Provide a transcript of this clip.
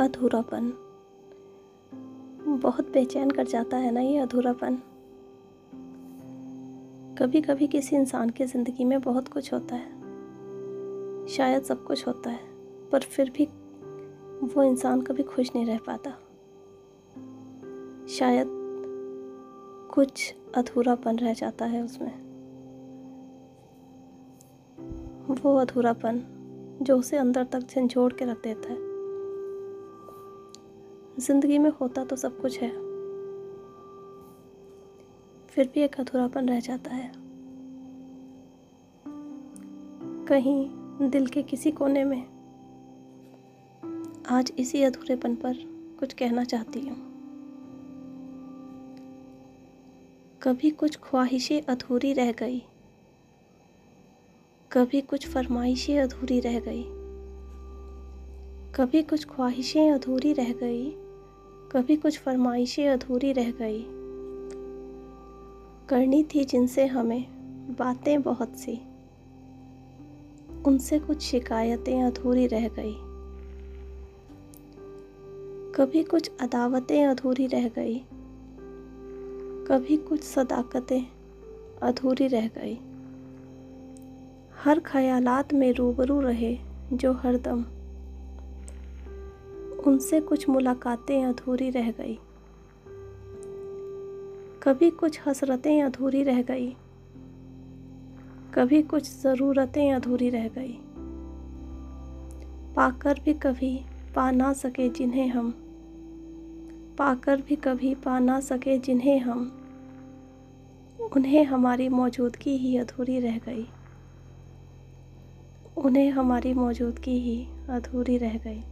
अधूरापन। बहुत बेचैन कर जाता है ना ये अधूरापन। कभी कभी किसी इंसान की ज़िंदगी में बहुत कुछ होता है। शायद सब कुछ होता है, पर फिर भी वो इंसान कभी खुश नहीं रह पाता। शायद कुछ अधूरापन रह जाता है उसमें। वो अधूरापन जो उसे अंदर तक झंझोड़ के रख देता है। ज़िंदगी में होता तो सब कुछ है। फिर भी एक अधूरापन रह जाता है। कहीं दिल के किसी कोने में आज इसी अधूरेपन पर कुछ कहना चाहती हूँ। कभी कुछ ख्वाहिशें अधूरी रह गई। कभी कुछ फरमाइशें अधूरी रह गई। कभी कुछ ख्वाहिशें अधूरी रह गई। कभी कुछ फरमाइशें अधूरी रह गई। करनी थी जिनसे हमें बातें बहुत सी। उनसे कुछ शिकायतें अधूरी रह गई। कभी कुछ अदावतें अधूरी रह गई। कभी कुछ सदाकतें अधूरी रह गई। हर ख्यालात में रूबरू रहे जो हरदम उनसे कुछ मुलाकातें अधूरी रह गई। कभी कुछ हसरतें अधूरी रह गई। कभी कुछ ज़रूरतें अधूरी रह गई। पाकर भी कभी पा ना सके जिन्हें हम। पाकर भी कभी पा ना सके जिन्हें हम। उन्हें हमारी मौजूदगी ही अधूरी रह गई। उन्हें हमारी मौजूदगी ही अधूरी रह गई।